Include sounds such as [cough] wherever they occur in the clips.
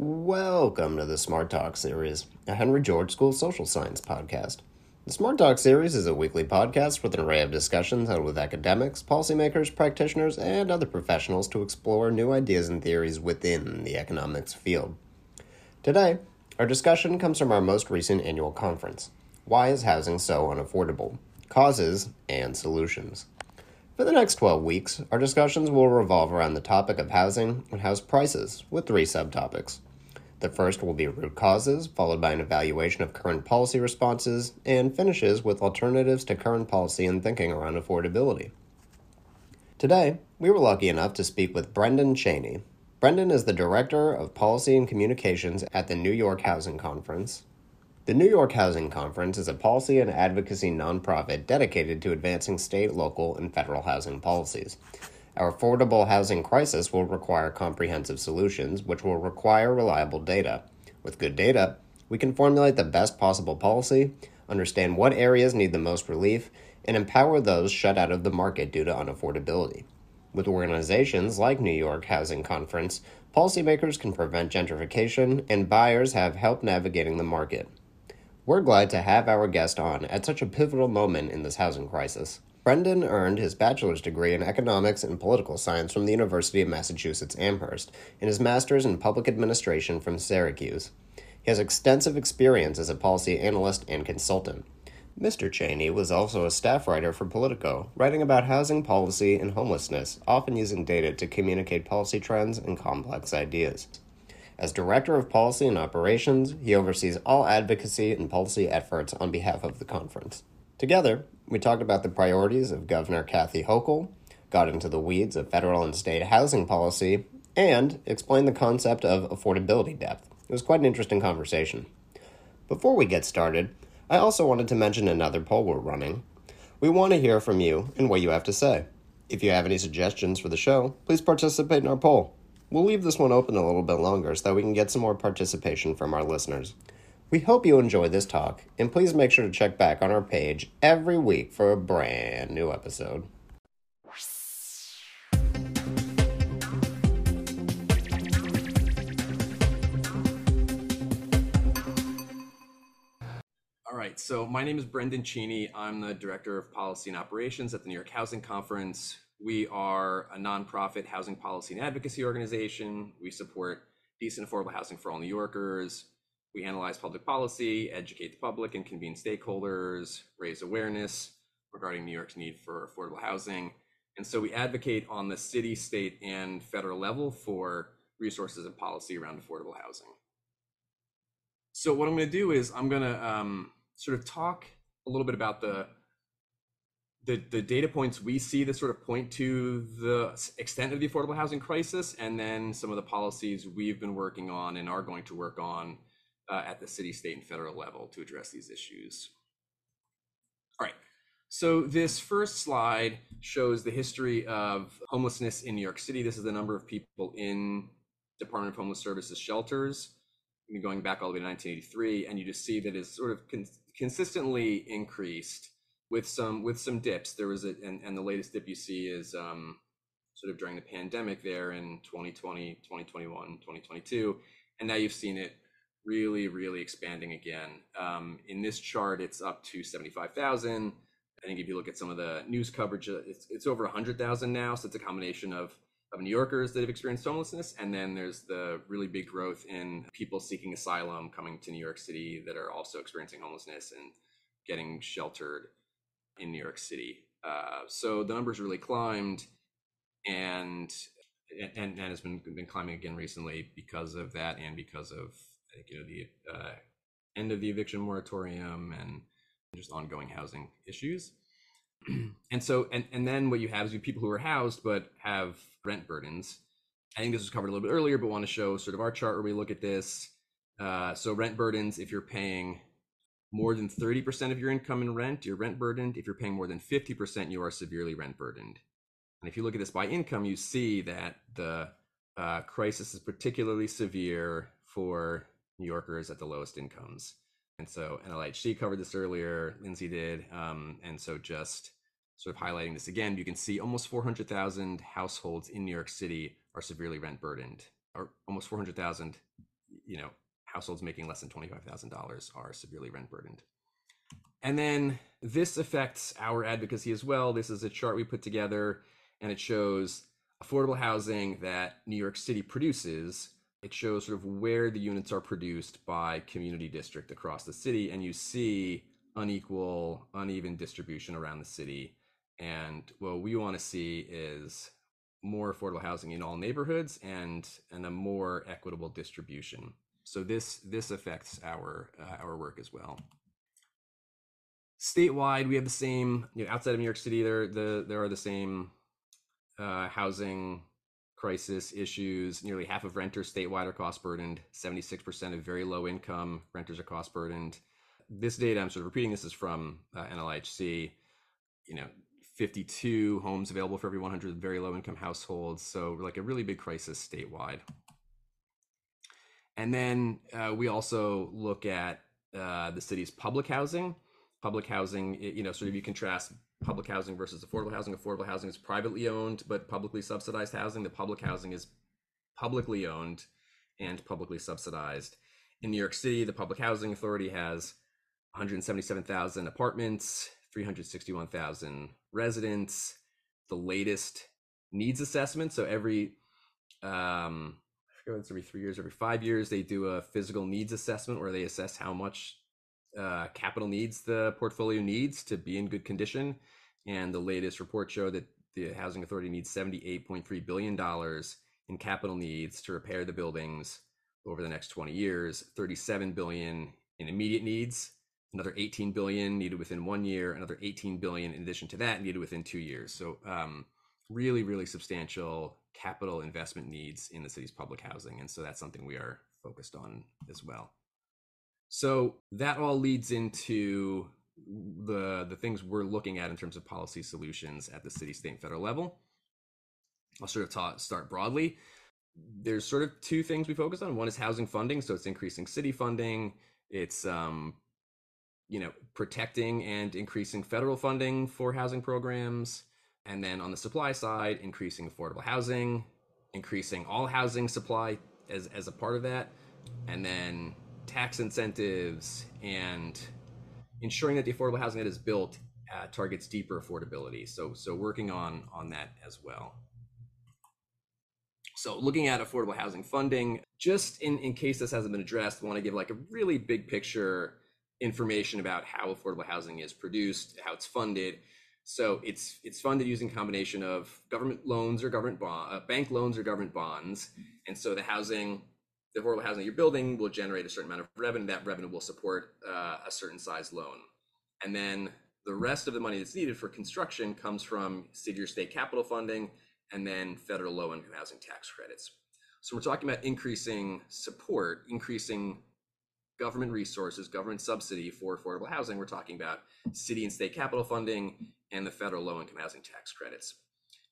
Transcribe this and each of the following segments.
Welcome to the Smart Talk series, a Henry George School social science podcast. The Smart Talk series is a weekly podcast with an array of discussions held with academics, policymakers, practitioners, and other professionals to explore new ideas and theories within the economics field. Today, our discussion comes from our most recent annual conference Why is Housing So Unaffordable? Causes and Solutions. For the next 12 weeks, our discussions will revolve around the topic of housing and house prices, with three subtopics. The first will be root causes, followed by an evaluation of current policy responses, and finishes with alternatives to current policy and thinking around affordability. Today, we were lucky enough to speak with Brendan Cheney. Brendan is the Director of Policy and Communications at the New York Housing Conference. The New York Housing Conference is a policy and advocacy nonprofit dedicated to advancing state, local, and federal housing policies. Our affordable housing crisis will require comprehensive solutions, which will require reliable data. With good data, we can formulate the best possible policy, understand what areas need the most relief, and empower those shut out of the market due to unaffordability. With organizations like New York Housing Conference, policymakers can prevent gentrification and buyers have help navigating the market. We're glad to have our guest on at such a pivotal moment in this housing crisis. Brendan earned his bachelor's degree in economics and political science from the University of Massachusetts Amherst and his master's in public administration from Syracuse. He has extensive experience as a policy analyst and consultant. Mr. Cheney was also a staff writer for Politico, writing about housing policy and homelessness, often using data to communicate policy trends and complex ideas. As Director of Policy and Operations, he oversees all advocacy and policy efforts on behalf of the conference. Together, we talked about the priorities of Governor Kathy Hochul, got into the weeds of federal and state housing policy, and explained the concept of affordability depth. It was quite an interesting conversation. Before we get started, I also wanted to mention another poll we're running. We want to hear from you and what you have to say. If you have any suggestions for the show, please participate in our poll. We'll leave this one open a little bit longer so that we can get some more participation from our listeners. We hope you enjoy this talk, and please make sure to check back on our page every week for a brand new episode. All right, so my name is Brendan Cheney. I'm the Director of Policy and Operations at the New York Housing Conference. We are a nonprofit housing policy and advocacy organization. We support decent affordable housing for all New Yorkers, we analyze public policy, educate the public, and convene stakeholders, raise awareness regarding New York's need for affordable housing. And so we advocate on the city, state, and federal level for resources and policy around affordable housing. So what I'm going to do is I'm going to um, sort of talk a little bit about the, the the data points we see that sort of point to the extent of the affordable housing crisis, and then some of the policies we've been working on and are going to work on uh, at the city, state, and federal level to address these issues. All right, so this first slide shows the history of homelessness in New York City. This is the number of people in Department of Homeless Services shelters going back all the way to 1983, and you just see that it's sort of con- consistently increased with some with some dips. There was a and, and the latest dip you see is um, sort of during the pandemic there in 2020, 2021, 2022, and now you've seen it really, really expanding again. Um, in this chart, it's up to 75,000. I think if you look at some of the news coverage, uh, it's, it's over 100,000 now. So it's a combination of, of New Yorkers that have experienced homelessness. And then there's the really big growth in people seeking asylum coming to New York City that are also experiencing homelessness and getting sheltered in New York City. Uh, so the numbers really climbed and and, and has been been climbing again recently because of that and because of think you know the uh, end of the eviction moratorium and just ongoing housing issues. [clears throat] and so, and and then what you have is you people who are housed but have rent burdens. I think this was covered a little bit earlier, but want to show sort of our chart where we look at this. Uh, so rent burdens, if you're paying more than 30% of your income in rent, you're rent burdened. If you're paying more than 50%, you are severely rent burdened. And if you look at this by income, you see that the uh, crisis is particularly severe for New Yorkers at the lowest incomes. And so NLHC covered this earlier, Lindsay did. Um, and so just sort of highlighting this again, you can see almost 400,000 households in New York City are severely rent burdened, or almost 400,000 you know households making less than $25,000 are severely rent burdened. And then this affects our advocacy as well. This is a chart we put together and it shows affordable housing that New York City produces. It shows sort of where the units are produced by community district across the city. And you see unequal, uneven distribution around the city. And what we want to see is more affordable housing in all neighborhoods and, and a more equitable distribution. So this this affects our uh, our work as well. Statewide, we have the same. You know, outside of New York City, there the there are the same uh, housing crisis issues. Nearly half of renters statewide are cost burdened. Seventy six percent of very low income renters are cost burdened. This data, I'm sort of repeating. This is from uh, NLIHC. You know, 52 homes available for every 100 very low income households. So like a really big crisis statewide. And then uh, we also look at uh, the city's public housing. Public housing, you know, sort of you contrast public housing versus affordable housing. Affordable housing is privately owned but publicly subsidized housing. The public housing is publicly owned and publicly subsidized. In New York City, the Public Housing Authority has 177,000 apartments, 361,000 residents. The latest needs assessment. So every um, it's every three years, every five years, they do a physical needs assessment where they assess how much uh, capital needs the portfolio needs to be in good condition. And the latest report showed that the housing authority needs $78.3 billion in capital needs to repair the buildings over the next 20 years, 37 billion in immediate needs, another 18 billion needed within one year, another 18 billion in addition to that needed within two years. So um, really, really substantial capital investment needs in the city's public housing. And so that's something we are focused on as well. So that all leads into the the things we're looking at in terms of policy solutions at the city, state, and federal level. I'll sort of ta- start broadly. There's sort of two things we focus on. One is housing funding, so it's increasing city funding. It's um, you know protecting and increasing federal funding for housing programs. And then on the supply side, increasing affordable housing, increasing all housing supply as, as a part of that, and then tax incentives and ensuring that the affordable housing that is built uh, targets deeper affordability. So, so working on on that as well. So looking at affordable housing funding, just in, in case this hasn't been addressed, I want to give like a really big picture information about how affordable housing is produced, how it's funded, so it's it's funded using a combination of government loans or government bond, uh, bank loans or government bonds, and so the housing, the affordable housing you're building will generate a certain amount of revenue. That revenue will support uh, a certain size loan, and then the rest of the money that's needed for construction comes from city or state capital funding, and then federal low income housing tax credits. So we're talking about increasing support, increasing government resources, government subsidy for affordable housing. We're talking about city and state capital funding and the federal low income housing tax credits.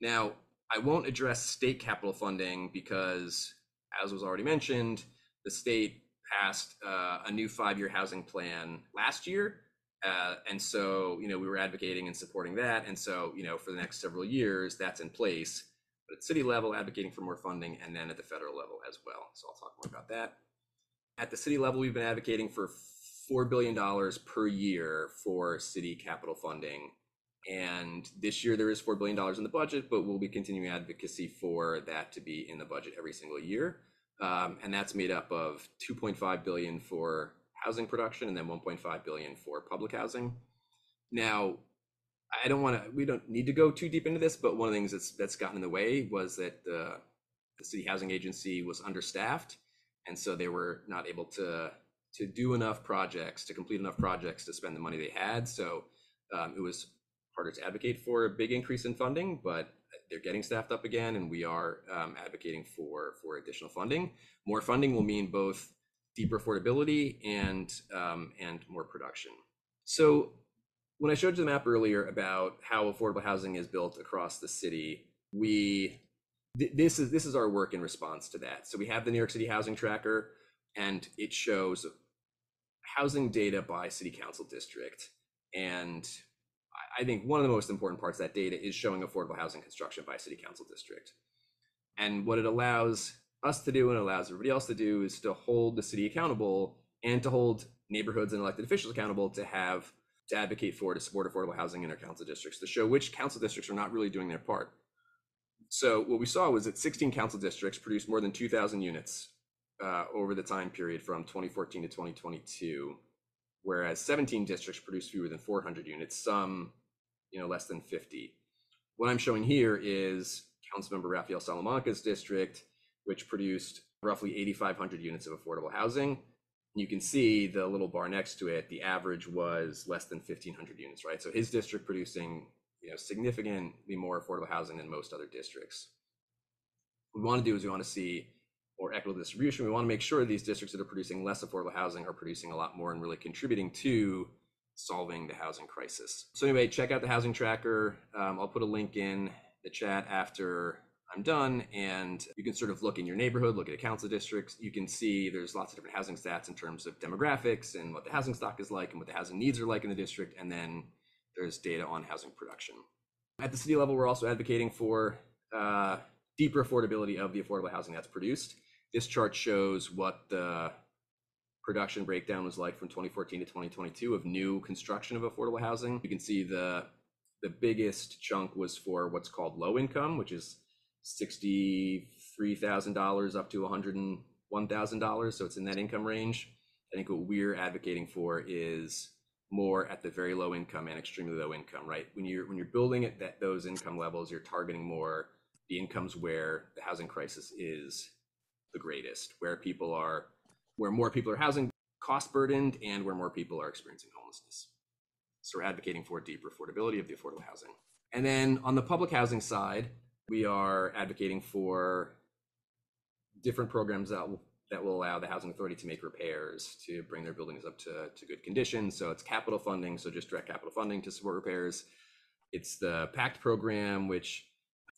Now, I won't address state capital funding because, as was already mentioned, the state passed uh, a new five year housing plan last year. Uh, and so, you know, we were advocating and supporting that. And so, you know, for the next several years, that's in place. But at city level, advocating for more funding, and then at the federal level as well. So I'll talk more about that. At the city level, we've been advocating for $4 billion per year for city capital funding and this year there is $4 billion in the budget, but we'll be continuing advocacy for that to be in the budget every single year. Um, and that's made up of 2.5 billion for housing production and then 1.5 billion for public housing. Now, I don't want to, we don't need to go too deep into this, but one of the things that's, that's gotten in the way was that the, the city housing agency was understaffed. And so they were not able to, to do enough projects, to complete enough projects to spend the money they had. So um, it was harder to advocate for a big increase in funding, but they're getting staffed up again, and we are um, advocating for for additional funding. More funding will mean both deeper affordability and um, and more production. So when I showed you the map earlier about how affordable housing is built across the city, we th- this is this is our work in response to that. So we have the New York City Housing Tracker, and it shows housing data by city council district and I think one of the most important parts of that data is showing affordable housing construction by city council district. And what it allows us to do and allows everybody else to do is to hold the city accountable and to hold neighborhoods and elected officials accountable to have to advocate for to support affordable housing in our council districts to show which council districts are not really doing their part so what we saw was that 16 council districts produced more than 2,000 units uh, over the time period from 2014 to 2022, whereas 17 districts produced fewer than 400 units, some, you know, less than 50. What I'm showing here is Councilmember Rafael Salamanca's district, which produced roughly 8,500 units of affordable housing. You can see the little bar next to it, the average was less than 1,500 units, right? So his district producing you know, significantly more affordable housing than most other districts. What we want to do is we want to see more equitable distribution. We want to make sure these districts that are producing less affordable housing are producing a lot more and really contributing to solving the housing crisis. So anyway, check out the housing tracker. Um, I'll put a link in the chat after I'm done, and you can sort of look in your neighborhood, look at a council districts. You can see there's lots of different housing stats in terms of demographics and what the housing stock is like and what the housing needs are like in the district, and then there's data on housing production. At the city level, we're also advocating for uh, deeper affordability of the affordable housing that's produced. This chart shows what the production breakdown was like from 2014 to 2022 of new construction of affordable housing. You can see the the biggest chunk was for what's called low income, which is $63,000 up to $101,000. So it's in that income range. I think what we're advocating for is more at the very low income and extremely low income, right? When you're when you're building at that those income levels, you're targeting more the incomes where the housing crisis is the greatest, where people are where more people are housing cost burdened and where more people are experiencing homelessness. So we're advocating for deeper affordability of the affordable housing. And then on the public housing side, we are advocating for different programs that will that will allow the housing authority to make repairs to bring their buildings up to, to good condition. So it's capital funding, so just direct capital funding to support repairs. It's the PACT program, which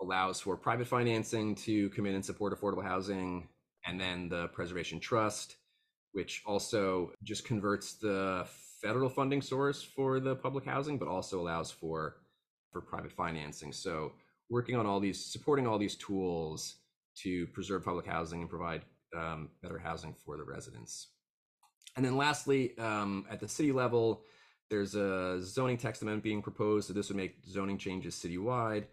allows for private financing to come in and support affordable housing. And then the Preservation Trust, which also just converts the federal funding source for the public housing, but also allows for, for private financing. So working on all these, supporting all these tools to preserve public housing and provide um, better housing for the residents. And then lastly, um, at the city level, there's a zoning text amendment being proposed. So this would make zoning changes citywide.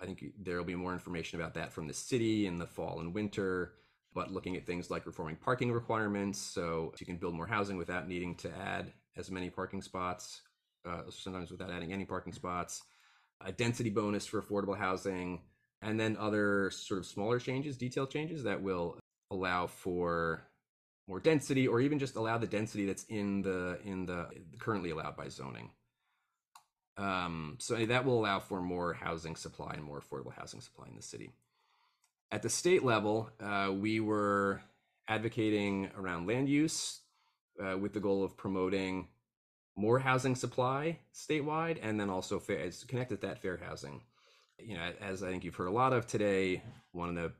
I think there will be more information about that from the city in the fall and winter, but looking at things like reforming parking requirements. So you can build more housing without needing to add as many parking spots, uh, sometimes without adding any parking spots, a density bonus for affordable housing, and then other sort of smaller changes, detail changes that will allow for more density or even just allow the density that's in the in the currently allowed by zoning um, so that will allow for more housing supply and more affordable housing supply in the city at the state level uh, we were advocating around land use uh, with the goal of promoting more housing supply statewide and then also fair, it's connected that fair housing you know as i think you've heard a lot of today one of the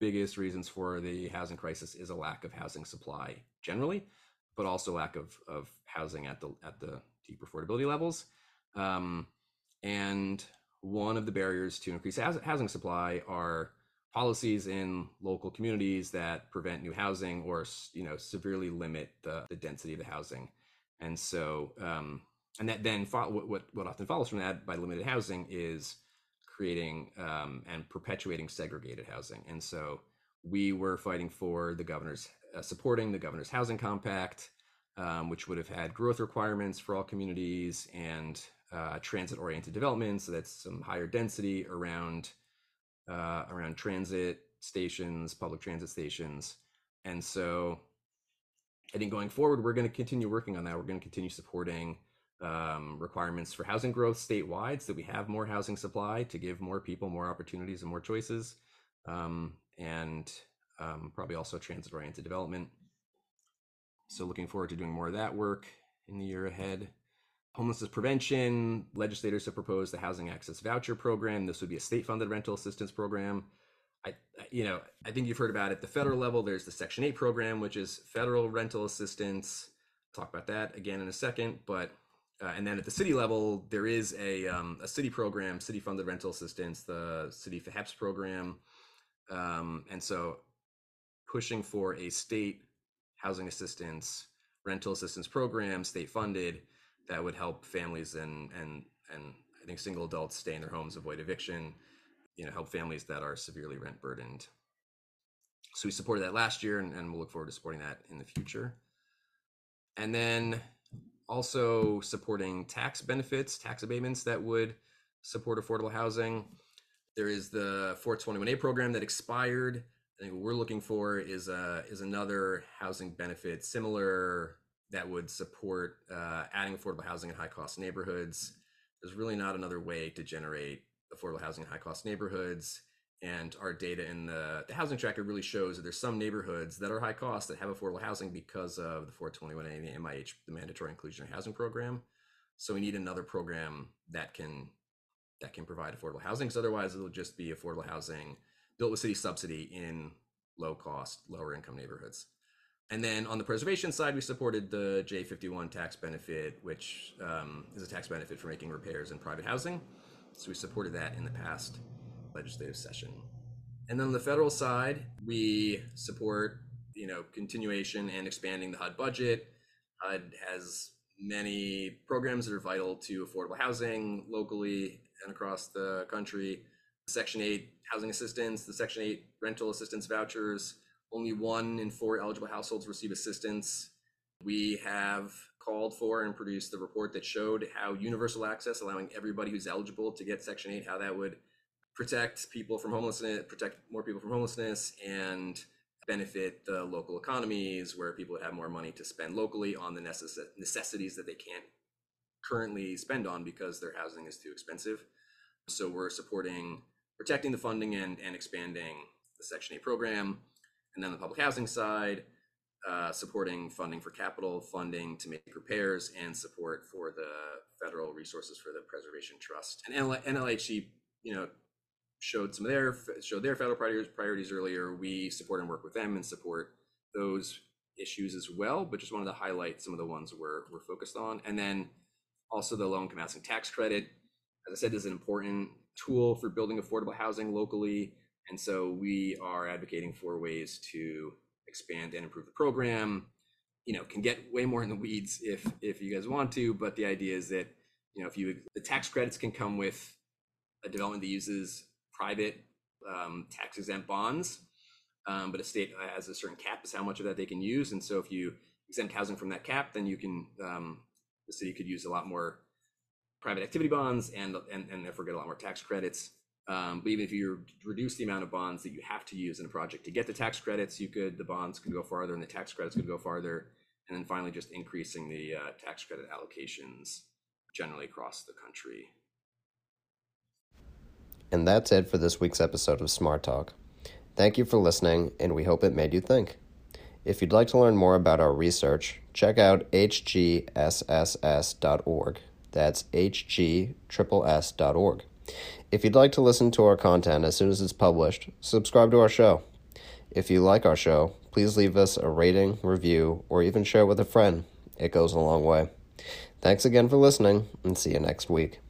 biggest reasons for the housing crisis is a lack of housing supply generally, but also lack of, of housing at the at the deep affordability levels. Um, and one of the barriers to increase housing supply are policies in local communities that prevent new housing or you know severely limit the, the density of the housing. And so um, and that then fo- what what often follows from that by limited housing is creating um, and perpetuating segregated housing. And so we were fighting for the governor's uh, supporting the governor's housing compact, um, which would have had growth requirements for all communities and uh, transit-oriented development. So that's some higher density around uh, around transit stations, public transit stations, and so I think going forward, we're going to continue working on that. We're going to continue supporting um, requirements for housing growth statewide so that we have more housing supply to give more people more opportunities and more choices um, and um, probably also transit oriented development so looking forward to doing more of that work in the year ahead homelessness prevention legislators have proposed the housing access voucher program this would be a state funded rental assistance program I, you know, I think you've heard about it. The federal level, there's the Section 8 program, which is federal rental assistance. talk about that again in a second. But uh, and then at the city level, there is a, um, a city program, city funded rental assistance, the city FHEPS program. Um, and so pushing for a state housing assistance, rental assistance program, state funded, that would help families and and and I think single adults stay in their homes, avoid eviction, you know, help families that are severely rent burdened. So we supported that last year, and, and we'll look forward to supporting that in the future. And then also supporting tax benefits, tax abatements that would support affordable housing. There is the 421A program that expired. I think what we're looking for is a, is another housing benefit similar that would support uh, adding affordable housing in high cost neighborhoods. There's really not another way to generate affordable housing in high cost neighborhoods. And our data in the, the housing tracker really shows that there's some neighborhoods that are high cost that have affordable housing because of the 421A and the MIH, the mandatory inclusionary housing program. So we need another program that can that can provide affordable housing because otherwise it'll just be affordable housing built with city subsidy in low cost, lower income neighborhoods. And then on the preservation side, we supported the J51 tax benefit, which um, is a tax benefit for making repairs in private housing. So we supported that in the past legislative session. And then on the federal side, we support, you know, continuation and expanding the HUD budget. HUD has many programs that are vital to affordable housing locally and across the country. Section 8 housing assistance, the Section 8 rental assistance vouchers. Only one in four eligible households receive assistance. We have called for and produced the report that showed how universal access, allowing everybody who's eligible to get Section 8, how that would protect people from homelessness, protect more people from homelessness, and benefit the local economies where people would have more money to spend locally on the necess- necessities that they can't currently spend on because their housing is too expensive. So we're supporting protecting the funding and, and expanding the Section 8 program. And then the public housing side, uh, supporting funding for capital funding to make repairs and support for the federal resources for the Preservation Trust. And NLHC, you know, showed some of their showed their federal priorities, priorities earlier. We support and work with them and support those issues as well. But just wanted to highlight some of the ones we're we're focused on, and then also the low income housing tax credit. As I said, is an important tool for building affordable housing locally, and so we are advocating for ways to expand and improve the program. You know, can get way more in the weeds if if you guys want to, but the idea is that you know if you the tax credits can come with a development that uses private um, tax exempt bonds, um, but a state has a certain cap as how much of that they can use. And so if you exempt housing from that cap, then you can um, the city could use a lot more private activity bonds and and, and therefore get a lot more tax credits. Um, but even if you reduce the amount of bonds that you have to use in a project to get the tax credits, you could the bonds could go farther and the tax credits could go farther. And then finally, just increasing the uh, tax credit allocations generally across the country. And that's it for this week's episode of Smart Talk. Thank you for listening, and we hope it made you think. If you'd like to learn more about our research, check out hgsss.org. That's hgsss.org. If you'd like to listen to our content as soon as it's published, subscribe to our show. If you like our show, please leave us a rating, review, or even share with a friend. It goes a long way. Thanks again for listening, and see you next week.